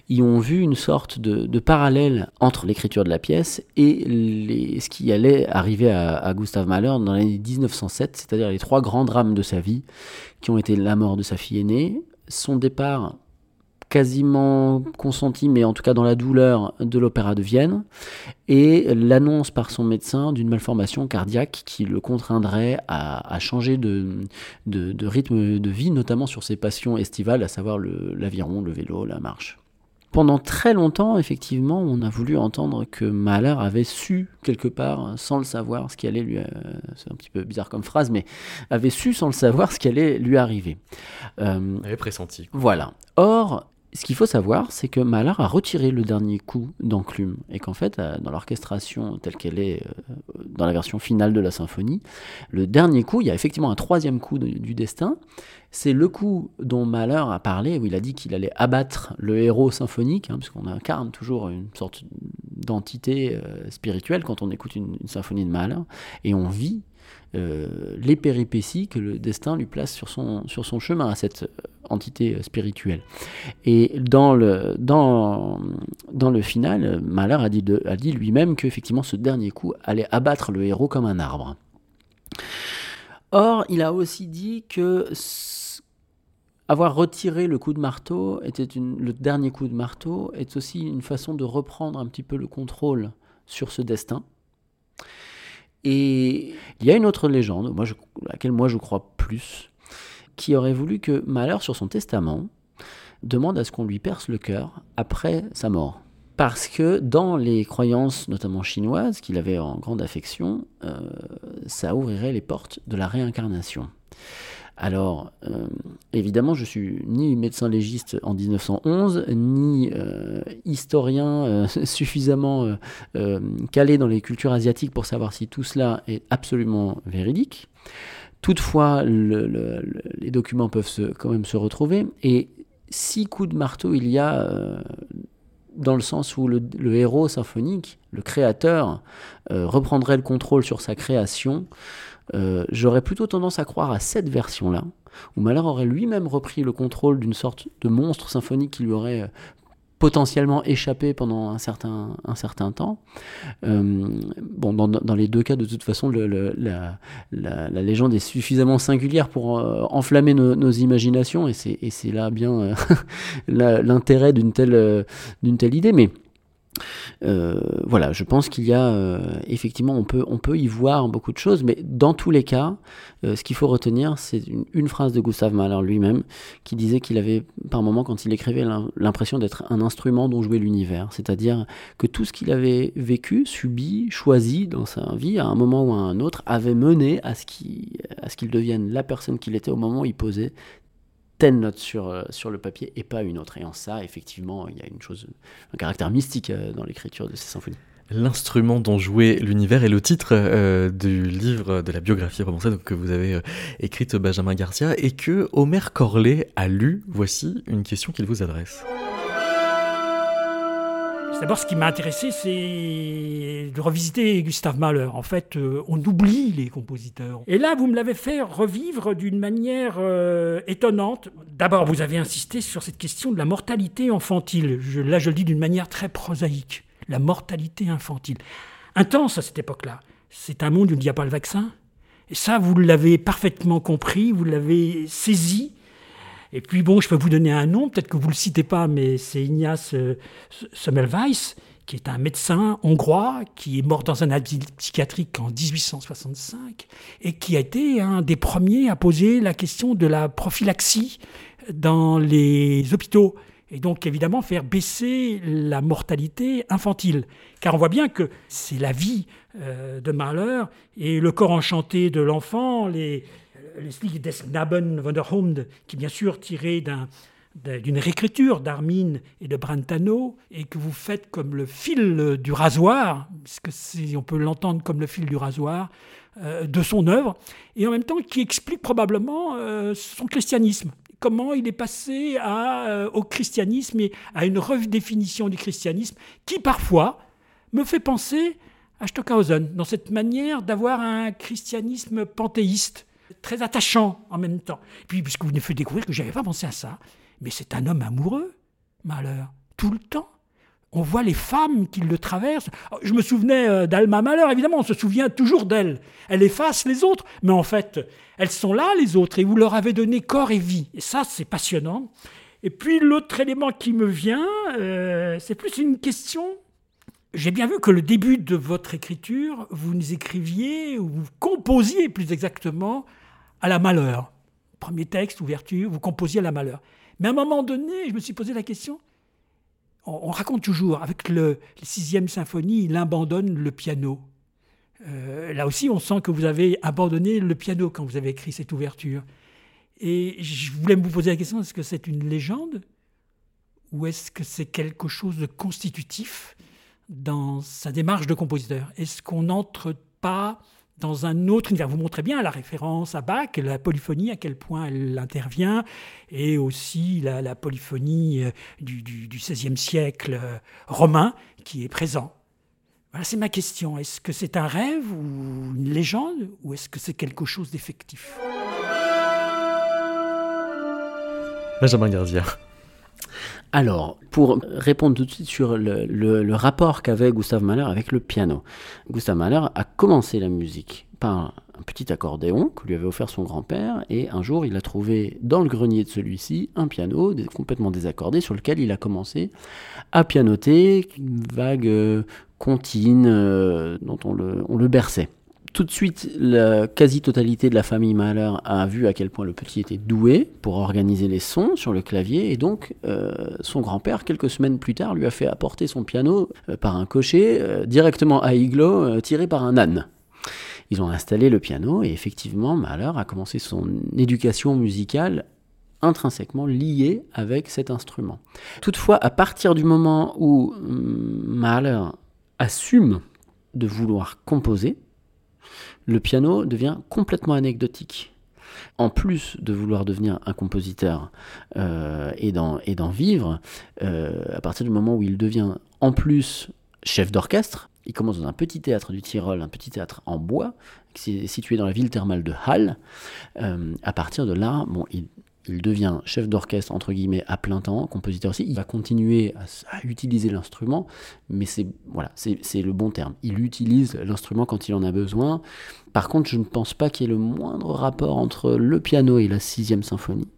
y ont vu une sorte de, parallèle entre l'écriture de la pièce et les, ce qui allait arriver à, à Gustav Mahler dans l'année 1907, c'est-à-dire les trois grands drames de sa vie, qui ont été la mort de sa fille aînée, son départ quasiment consenti, mais en tout cas dans la douleur de l'opéra de Vienne, et l'annonce par son médecin d'une malformation cardiaque qui le contraindrait à, changer de, de, rythme de vie, notamment sur ses passions estivales, à savoir l'aviron, le, vélo, la marche. Pendant très longtemps, effectivement, on a voulu entendre que Mahler avait su quelque part, sans le savoir, ce qui allait lui... Euh, c'est un petit peu bizarre comme phrase, mais avait su sans le savoir ce qui allait lui arriver. Euh, avait pressenti. Voilà. Or, ce qu'il faut savoir, c'est que Mahler a retiré le dernier coup d'enclume et qu'en fait, euh, dans l'orchestration telle qu'elle est euh, dans la version finale de la symphonie, le dernier coup, il y a effectivement un troisième coup du destin. C'est le coup dont Mahler a parlé, où il a dit qu'il allait abattre le héros symphonique, hein, puisqu'on incarne toujours une sorte d'entité euh, spirituelle quand on écoute une, symphonie de Mahler, et on vit les péripéties que le destin lui place sur son, sur son chemin à cette entité euh, spirituelle. Et dans le, dans, dans le final, Mahler a dit, dit lui-même qu'effectivement ce dernier coup allait abattre le héros comme un arbre. Or, il a aussi dit que avoir retiré le coup de marteau était le dernier coup de marteau est aussi une façon de reprendre un petit peu le contrôle sur ce destin et il y a une autre légende, moi à laquelle moi je crois plus, qui aurait voulu que Malheur, sur son testament, demande à ce qu'on lui perce le cœur après sa mort. Parce que dans les croyances, notamment chinoises, qu'il avait en grande affection, euh, ça ouvrirait les portes de la réincarnation. Alors, euh, évidemment, je suis ni médecin légiste en 1911, ni euh, historien suffisamment calé dans les cultures asiatiques pour savoir si tout cela est absolument véridique. Toutefois, les documents peuvent quand même se retrouver. Et six coups de marteau il y a dans le sens où le, héros symphonique, le créateur, reprendrait le contrôle sur sa création euh, j'aurais plutôt tendance à croire à cette version-là, où Mahler aurait lui-même repris le contrôle d'une sorte de monstre symphonique qui lui aurait euh, potentiellement échappé pendant un certain, un certain temps. Euh, bon, dans, dans, les deux cas, de toute façon, le, la, la, légende est suffisamment singulière pour enflammer nos, imaginations, et c'est là bien l'intérêt d'une telle, d'une telle idée. Mais euh, voilà, je pense qu'il y a euh, effectivement, on peut, y voir beaucoup de choses, mais dans tous les cas, euh, ce qu'il faut retenir, c'est une, phrase de Gustav Mahler lui-même qui disait qu'il avait par moment, quand il écrivait, l'impression d'être un instrument dont jouait l'univers, c'est-à-dire que tout ce qu'il avait vécu, subi, choisi dans sa vie, à un moment ou à un autre, avait mené à ce qu'il devienne la personne qu'il était au moment où il posait telle note sur, euh, sur le papier et pas une autre. Et en ça, effectivement, il y a une chose, un caractère mystique euh, dans l'écriture de ces symphonies. L'instrument dont jouait l'univers est le titre euh, du livre de la biographie romancée que vous avez écrite Benjamin Garcia et que Omer Corlet a lu. Voici une question qu'il vous adresse. D'abord, ce qui m'a intéressé, c'est de revisiter Gustave Mahler. En fait, euh, on oublie les compositeurs. Et là, vous me l'avez fait revivre d'une manière euh, étonnante. D'abord, vous avez insisté sur cette question de la mortalité infantile. là, je le dis d'une manière très prosaïque. La mortalité infantile. Intense à cette époque-là. C'est un monde où il n'y a pas le vaccin. Et ça, vous l'avez parfaitement compris, vous l'avez saisi. Et puis bon, je peux vous donner un nom, peut-être que vous ne le citez pas, mais c'est Ignace euh, Semmelweis, qui est un médecin hongrois, qui est mort dans un asile psychiatrique en 1865, et qui a été un des premiers à poser la question de la prophylaxie dans les hôpitaux. et donc évidemment faire baisser la mortalité infantile. Car on voit bien que c'est la vie euh, de Mahler et le corps enchanté de l'enfant, les, les des Knaben von der Hund, qui bien sûr tiré d'une réécriture d'Armin et de Brentano, et que vous faites comme le fil du rasoir, puisque on peut l'entendre comme le fil du rasoir, euh, de son œuvre, et en même temps qui explique probablement euh, son christianisme. Comment il est passé euh, au christianisme et à une redéfinition du christianisme qui parfois me fait penser à Stockhausen, dans cette manière d'avoir un christianisme panthéiste, très attachant en même temps. Puis, puisque vous venez fait découvrir que je n'avais pas pensé à ça, mais c'est un homme amoureux, malheur, tout le temps on voit les femmes qui le traversent. Je me souvenais euh, d'Alma Malheur, évidemment, on se souvient toujours d'elle. Elle efface les autres, mais en fait, elles sont là, les autres, et vous leur avez donné corps et vie. Et ça, c'est passionnant. Et puis l'autre élément qui me vient, euh, c'est plus une question. J'ai bien vu que le début de votre écriture, vous nous écriviez, ou vous composiez plus exactement, à la malheur. Premier texte, ouverture, vous composiez à la malheur. Mais à un moment donné, je me suis posé la question, on, raconte toujours, avec le, sixième symphonie, il abandonne le piano. Euh, là aussi, on sent que vous avez abandonné le piano quand vous avez écrit cette ouverture. Et je voulais vous poser la question, est-ce que c'est une légende ou est-ce que c'est quelque chose de constitutif dans sa démarche de compositeur? Est-ce qu'on n'entre pas dans un autre univers. Vous montrez bien la référence à Bach, la polyphonie, à quel point elle intervient, et aussi la, polyphonie euh, du, XVIe siècle euh, romain qui est présent. Voilà, c'est ma question. Est-ce que c'est un rêve ou une légende, ou est-ce que c'est quelque chose d'effectif? Benjamin Gardia. Alors, pour répondre tout de suite sur le, rapport qu'avait Gustave Mahler avec le piano. Gustave Mahler a commencé la musique par un petit accordéon que lui avait offert son grand-père, et un jour il a trouvé dans le grenier de celui-ci un piano complètement désaccordé sur lequel il a commencé à pianoter une vague euh, contine euh, dont on le berçait tout de suite, la quasi-totalité de la famille Mahler a vu à quel point le petit était doué pour organiser les sons sur le clavier, et donc euh, son grand-père, quelques semaines plus tard, lui a fait apporter son piano euh, par un cocher euh, directement à Iglo, tiré par un âne. Ils ont installé le piano, et effectivement, Mahler a commencé son éducation musicale intrinsèquement liée avec cet instrument. Toutefois, à partir du moment où hum, Mahler assume de vouloir composer, le piano devient complètement anecdotique. En plus de vouloir devenir un compositeur euh, et d'en vivre, euh, à partir du moment où il devient en plus chef d'orchestre, il commence dans un petit théâtre du Tyrol, un petit théâtre en bois, qui est situé dans la ville thermale de Halle. Euh, à partir de là, il, il devient chef d'orchestre entre guillemets à plein temps, compositeur aussi. Il va continuer à, utiliser l'instrument, mais c'est voilà, c'est le bon terme. Il utilise l'instrument quand il en a besoin. Par contre, je ne pense pas qu'il y ait le moindre rapport entre le piano et la sixième symphonie.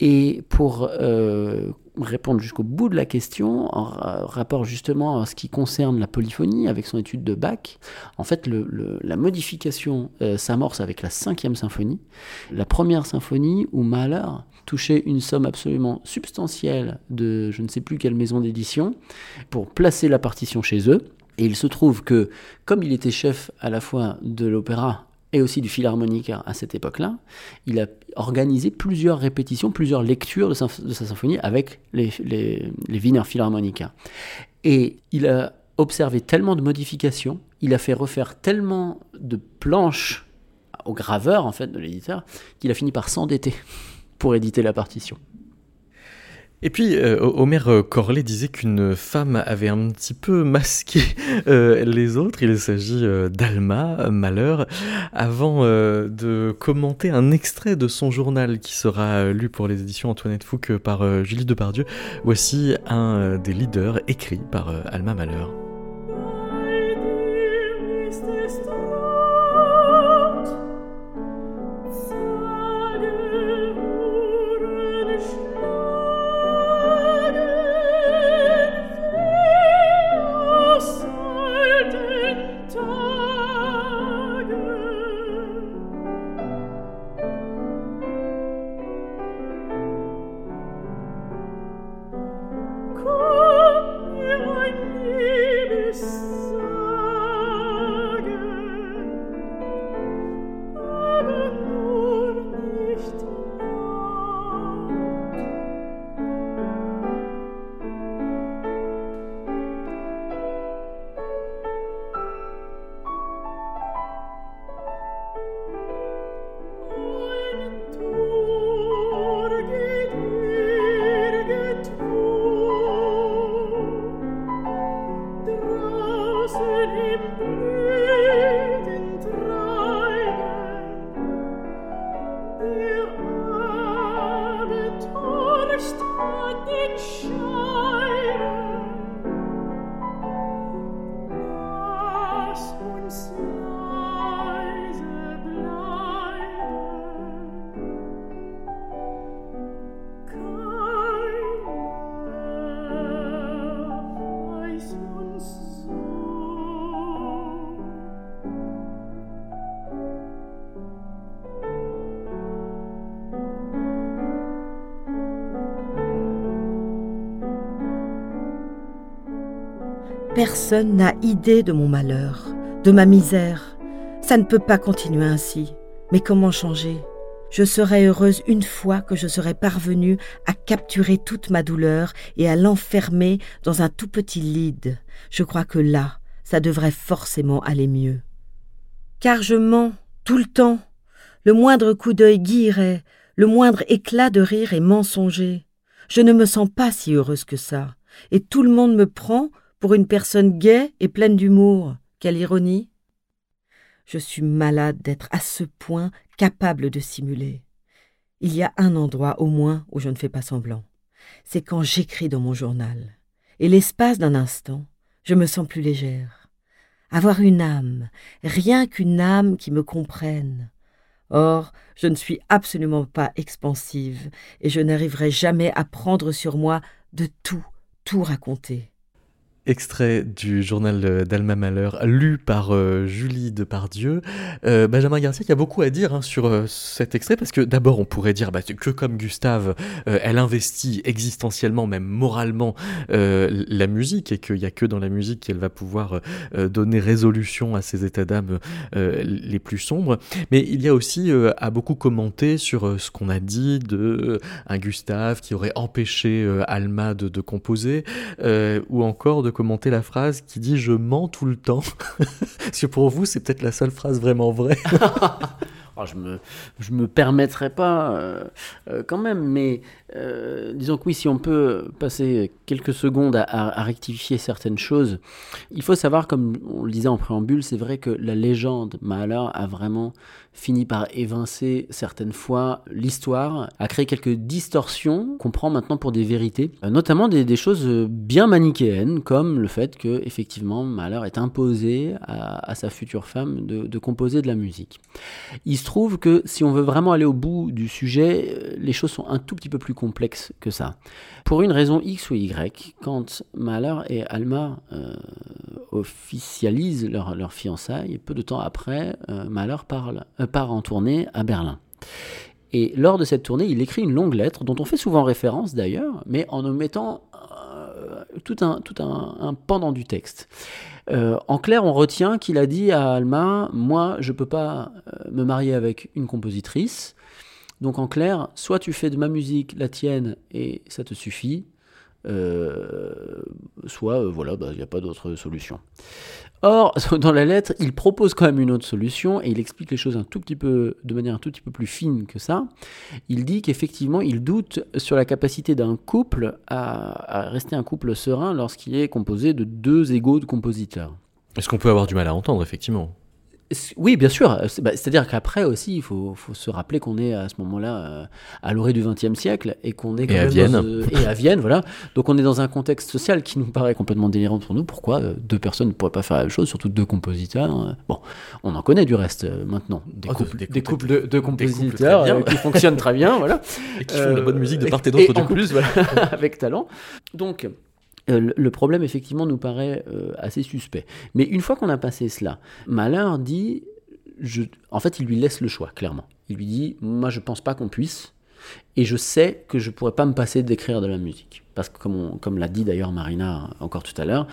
Et pour euh, répondre jusqu'au bout de la question, en rapport justement à ce qui concerne la polyphonie avec son étude de Bach, en fait, la modification euh, s'amorce avec la cinquième symphonie, la première symphonie où Mahler touchait une somme absolument substantielle de je ne sais plus quelle maison d'édition pour placer la partition chez eux. Et il se trouve que, comme il était chef à la fois de l'opéra et aussi du philharmonica à cette époque-là, il a organisé plusieurs répétitions, plusieurs lectures de sa, symphonie avec les, les, les Wiener Philharmonica. Et il a observé tellement de modifications, il a fait refaire tellement de planches au graveur en fait de l'éditeur qu'il a fini par s'endetter pour éditer la partition. Et puis, euh, Omer euh, disait qu'une femme avait un petit peu masqué euh, les autres. Il s'agit d'Alma Malheur. Avant de commenter un extrait de son journal qui sera lu pour les éditions Antoinette Fouque par Julie Depardieu, voici un des leaders écrits par Alma Malheur. Personne n'a idée de mon malheur, de ma misère. Ça ne peut pas continuer ainsi. Mais comment changer? Je serai heureuse une fois que je serai parvenue à capturer toute ma douleur et à l'enfermer dans un tout petit lit. Je crois que là, ça devrait forcément aller mieux. Car je mens tout le temps. Le moindre coup d'œil guirait, le moindre éclat de rire est mensonger. Je ne me sens pas si heureuse que ça, et tout le monde me prend pour une personne gaie et pleine d'humour. Quelle ironie. Je suis malade d'être à ce point capable de simuler. Il y a un endroit au moins où je ne fais pas semblant. C'est quand j'écris dans mon journal. Et l'espace d'un instant, je me sens plus légère. Avoir une âme, rien qu'une âme qui me comprenne. Or, je ne suis absolument pas expansive, et je n'arriverai jamais à prendre sur moi de tout, tout raconter. Extrait du journal d'Alma Malheur, lu par euh, Julie Depardieu. Euh, Benjamin Garcia qui a beaucoup à dire hein, sur euh, cet extrait, parce que d'abord on pourrait dire bah, que comme Gustave, euh, elle investit existentiellement, même moralement, la musique, et qu'il n'y a que dans la musique qu'elle va pouvoir donner résolution à ces états d'âme les plus sombres. Mais il y a aussi à beaucoup commenter sur ce qu'on a dit de un Gustave qui aurait empêché Alma de composer, ou encore de commenter la phrase qui dit je mens tout le temps. Parce que pour vous, c'est peut-être la seule phrase vraiment vraie. Oh, je me, je me permettrai pas euh, euh, quand même, mais euh, disons que oui, si on peut passer quelques secondes à, rectifier certaines choses, il faut savoir, comme on le disait en préambule, c'est vrai que la légende Mahler a vraiment fini par évincer certaines fois l'histoire, a créé quelques distorsions qu'on prend maintenant pour des vérités, notamment des, choses bien manichéennes, comme le fait que effectivement Mahler est imposé à, sa future femme de, composer de la musique. Il se trouve que si on veut vraiment aller au bout du sujet, les choses sont un tout petit peu plus complexe que ça. Pour une raison X ou Y, quand Mahler et Alma euh, officialisent leur, leur, fiançailles, peu de temps après, euh, parle, euh, part en tournée à Berlin. Et lors de cette tournée, il écrit une longue lettre, dont on fait souvent référence d'ailleurs, mais en omettant tout, un, tout un, pendant du texte. en clair, on retient qu'il a dit à Alma, moi, je ne peux pas me marier avec une compositrice, donc en clair, soit tu fais de ma musique la tienne et ça te suffit, euh, soit euh, voilà, bah, il n'y a pas d'autre solution. Or, dans la lettre, il propose quand même une autre solution et il explique les choses un tout petit peu, de manière un tout petit peu plus fine que ça. Il dit qu'effectivement, il doute sur la capacité d'un couple à, à, rester un couple serein lorsqu'il est composé de deux égaux de compositeurs. Est-ce qu'on peut avoir du mal à entendre, effectivement? Oui, bien sûr. Bah, c'est-à-dire qu'après aussi, il faut, faut, se rappeler qu'on est à ce moment-là euh, à l'orée du XXe siècle et qu'on est quand et à Vienne. Euh, et à Vienne, voilà. Donc on est dans un contexte social qui nous paraît complètement délirant pour nous. Pourquoi euh, deux personnes ne pourraient pas faire la même chose, surtout deux compositeurs Bon, on en connaît du reste maintenant. Des, Oh, couples, des des couples- couples de, de compositeurs euh, qui fonctionnent très bien, voilà. Et qui font de la bonne musique de part et d'autre, du coup. plus, voilà, avec talent. Donc. Euh, le- problème, effectivement, nous paraît euh, assez suspect. Mais une fois qu'on a passé cela, Mahler dit je, en fait, il lui laisse le choix, clairement. Il lui dit, moi, je pense pas qu'on puisse, et je sais que je pourrais pas me passer d'écrire de la musique. Parce que, comme, comme l'a dit d'ailleurs Marina encore tout à l'heure,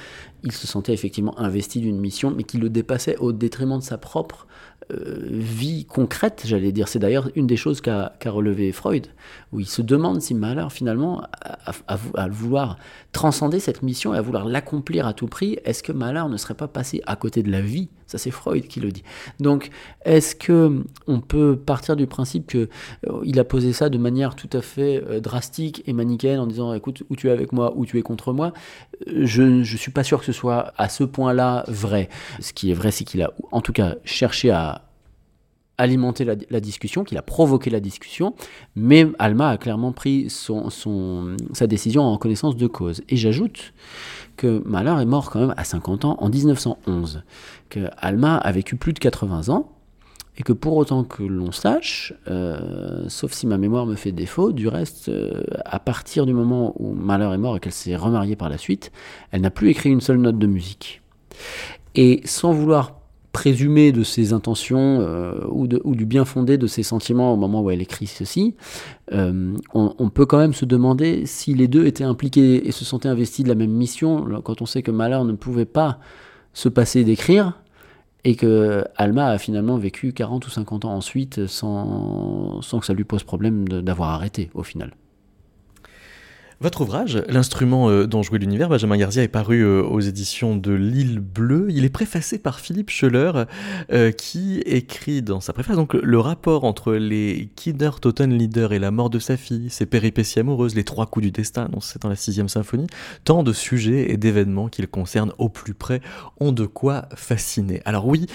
il se sentait effectivement investi d'une mission, mais qui le dépassait au détriment de sa propre euh, vie concrète, j'allais dire. C'est d'ailleurs une des choses qu'a relevé Freud, où il se demande si Mahler, finalement, à vouloir transcender cette mission et à vouloir l'accomplir à tout prix, est-ce que Mahler ne serait pas passé à côté de la vie C'est Freud qui le dit. Donc, est-ce que on peut partir du principe que euh, il a posé ça de manière tout à fait euh, drastique et manichéenne en disant, écoute, ou tu es avec moi ou tu es contre moi Euh, Je ne suis pas sûr que ce soit à ce point-là vrai. Ce qui est vrai, c'est qu'il a, en tout cas, cherché à alimenté la, discussion, qu'il a provoqué la discussion, mais Alma a clairement pris son, sa décision en connaissance de cause. Et j'ajoute que Mahler est mort quand même à 50 ans en 1911, que Alma a vécu plus de 80 ans, et que pour autant que l'on sache, euh, sauf si ma mémoire me fait défaut, du reste, euh, à partir du moment où Mahler est mort et qu'elle s'est remariée par la suite, elle n'a plus écrit une seule note de musique. Et sans vouloir présumer de ses intentions euh, ou, du bien fondé de ses sentiments au moment où elle écrit ceci, euh, on, peut quand même se demander si les deux étaient impliqués et se sentaient investis de la même mission, quand on sait que Mahler ne pouvait pas se passer d'écrire, et que Alma a finalement vécu 40 ou 50 ans ensuite sans, sans que ça lui pose problème d'avoir arrêté au final. Votre ouvrage, L'instrument euh, dont jouait l'univers, Benjamin Garzia, est paru euh, aux éditions de l'île Bleue. Il est préfacé par Philippe Scheller, euh, qui écrit dans sa préface donc le rapport entre les Kinder Leader et la mort de sa fille, ses péripéties amoureuses, les trois coups du destin, c'est dans la sixième symphonie. Tant de sujets et d'événements qui le concernent au plus près ont de quoi fasciner. Alors oui,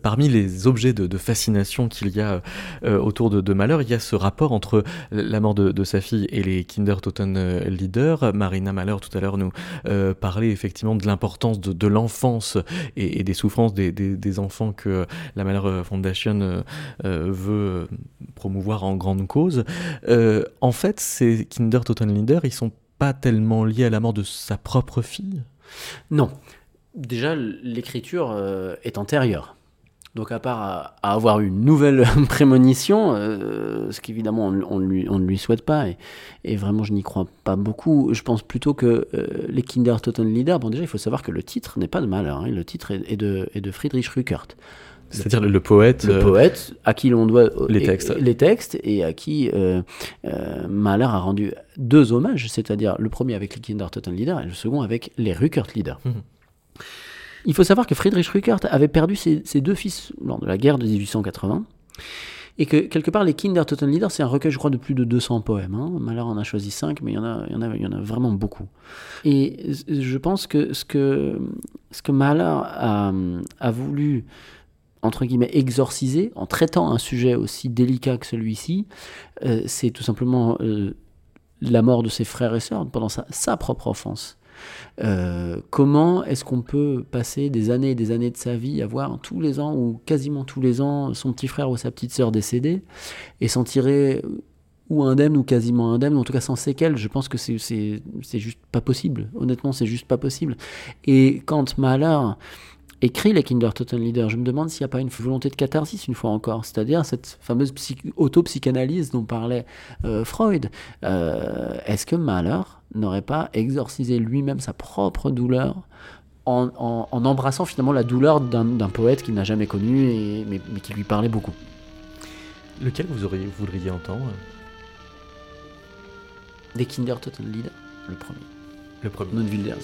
parmi les objets de, fascination qu'il y a autour de, de Malheur, il y a ce rapport entre la mort de, sa fille et les Kinder euh, leader. Marina Mahler tout à l'heure nous euh, parlait effectivement de l'importance de, l'enfance et, des souffrances des, enfants que la Mahler Foundation euh, veut promouvoir en grande cause. en fait, ces Kinder Total Leader, ils sont pas tellement liés à la mort de sa propre fille? Non. Déjà, l'écriture est antérieure. Donc à part à, avoir une nouvelle prémonition, euh, ce qu'évidemment on, lui, on, ne lui souhaite pas, et, vraiment je n'y crois pas beaucoup, je pense plutôt que euh, les Kinder Leader, bon déjà il faut savoir que le titre n'est pas de Mahler, hein, le titre est, de, est de Friedrich Rückert. C'est-à-dire le, poète. Le euh, poète à qui l'on doit les textes. les textes et à qui Mahler a rendu deux hommages, c'est-à-dire le premier avec les Kinder Leader et le second avec les Rückert Lieder. Mmh. Il faut savoir que Friedrich Rückert avait perdu ses, deux fils lors de la guerre de 1880. Et que quelque part, les Kinder Lieder, c'est un recueil, je crois, de plus de 200 poèmes. Hein. Mahler en a choisi 5, mais il y, en a, vraiment beaucoup. Et je pense que ce que, ce a, a voulu, entre guillemets, exorciser en traitant un sujet aussi délicat que celui-ci, euh, c'est tout simplement euh, la mort de ses frères et sœurs pendant sa, sa propre enfance. Euh, comment est-ce qu'on peut passer des années et des années de sa vie à voir tous les ans ou quasiment tous les ans son petit frère ou sa petite sœur décédés et s'en tirer ou indemne ou quasiment indemne, en tout cas sans séquelles, je pense que c'est juste pas possible. Honnêtement, c'est juste pas possible. Et quand Mahler écrit les Kinder Total Leader, je me demande s'il n'y a pas une volonté de catharsis une fois encore, c'est-à-dire cette fameuse auto-psychanalyse dont parlait euh, Freud. Euh, est-ce que Mahler n'aurait pas exorcisé lui-même sa propre douleur en, embrassant finalement la douleur d'un poète qu'il n'a jamais connu, mais, qui lui parlait beaucoup Lequel vous auriez, voudriez entendre? Des Kinder Total Leader, le premier. Le premier. Notre ville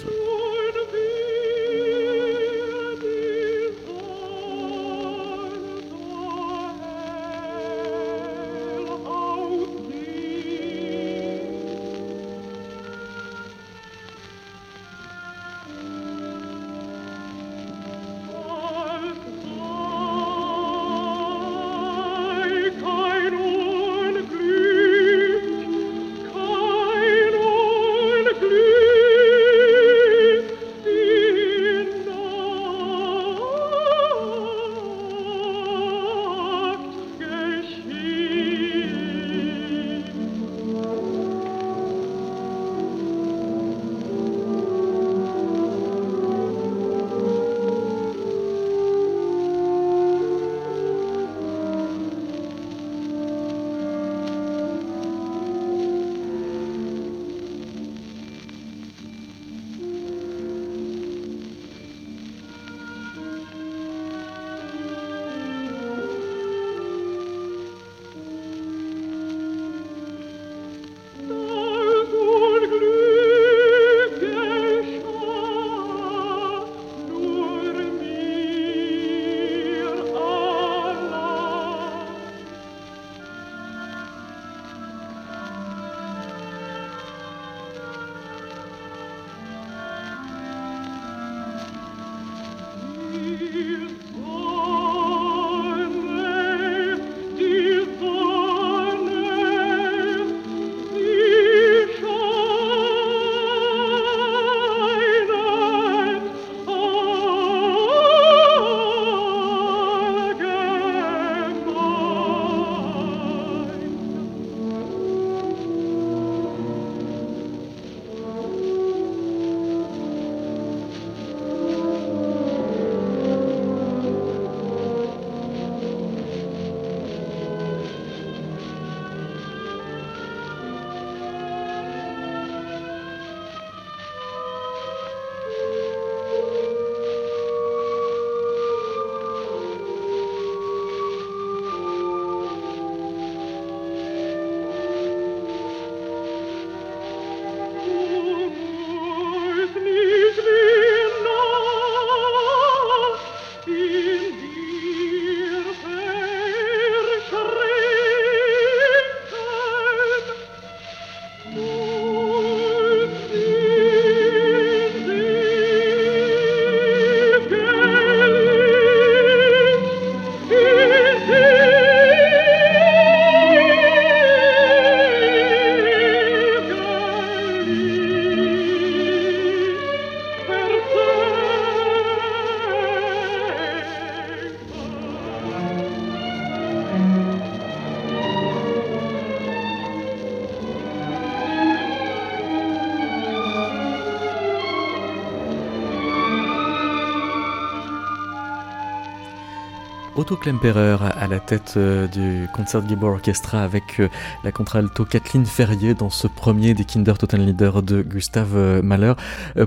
Otto Klemperer à la tête euh, du Concertgebouw Orchestra avec euh, la contralto Kathleen Ferrier dans ce premier des Kinder Leader de Gustave euh, Mahler.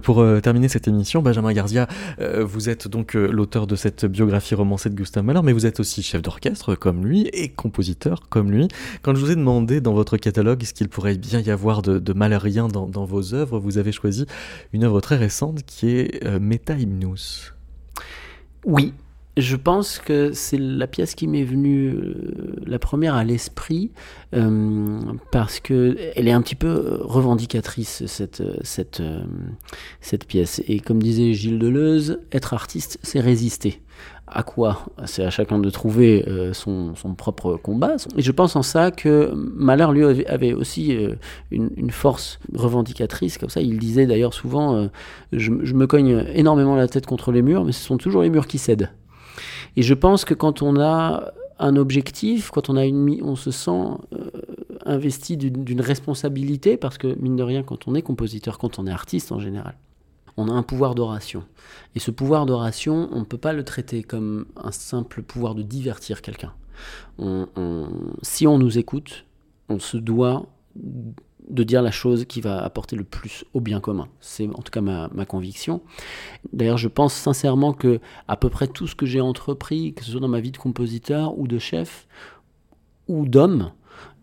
Pour terminer cette émission, Benjamin Garzia, vous êtes donc l'auteur de cette biographie romancée de Gustave Mahler, mais vous êtes aussi chef d'orchestre comme lui et compositeur comme lui. Quand je vous ai demandé dans votre catalogue ce qu'il pourrait bien y avoir de, de malheurien dans, dans, vos œuvres, vous avez choisi une œuvre très récente qui est Meta Hymnus. Oui, je pense que c'est la pièce qui m'est venue euh, la première à l'esprit euh, parce que elle est un petit peu revendicatrice cette cette euh, cette pièce et comme disait Gilles Deleuze, être artiste c'est résister. À quoi? C'est à chacun de trouver son, son, propre combat. Et je pense en ça que Mahler, lui, avait aussi une, une, force revendicatrice. Comme ça, il disait d'ailleurs souvent je, je, me cogne énormément la tête contre les murs, mais ce sont toujours les murs qui cèdent. Et je pense que quand on a un objectif, quand on, a une, on se sent euh, investi d'une responsabilité, parce que mine de rien, quand on est compositeur, quand on est artiste en général, on a un pouvoir d'oration. Et ce pouvoir d'oration, on ne peut pas le traiter comme un simple pouvoir de divertir quelqu'un. si on nous écoute, on se doit de dire la chose qui va apporter le plus au bien commun. C'est en tout cas ma, conviction. D'ailleurs, je pense sincèrement que à peu près tout ce que j'ai entrepris, que ce soit dans ma vie de compositeur ou de chef ou d'homme,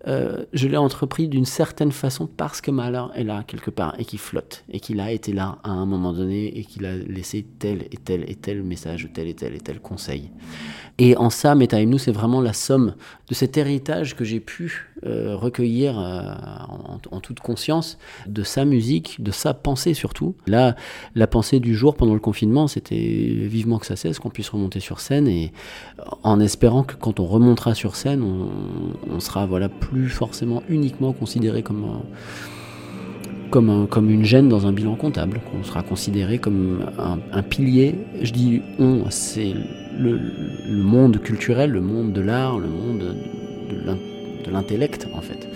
euh, je l'ai entrepris d'une certaine façon parce que Mahler est là quelque part et qu'il flotte et qu'il a été là à un moment donné et qu'il a laissé tel et tel et tel message, tel et tel et tel conseil. Et en ça, Meta c'est vraiment la somme de cet héritage que j'ai pu euh, recueillir euh, en, toute conscience de sa musique, de sa pensée surtout. Là, la pensée du jour pendant le confinement, c'était vivement que ça cesse, qu'on puisse remonter sur scène et en espérant que quand on remontera sur scène, on, on sera voilà plus forcément uniquement considéré comme comme, comme une gêne dans un bilan comptable, qu'on sera considéré comme un, pilier. Je dis on, c'est le, monde culturel, le monde de l'art, le monde de l'intellect en fait.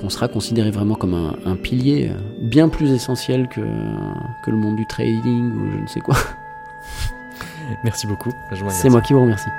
Qu'on sera considéré vraiment comme un, pilier bien plus essentiel que, que le monde du trading ou je ne sais quoi. Merci beaucoup. C'est moi qui vous remercie.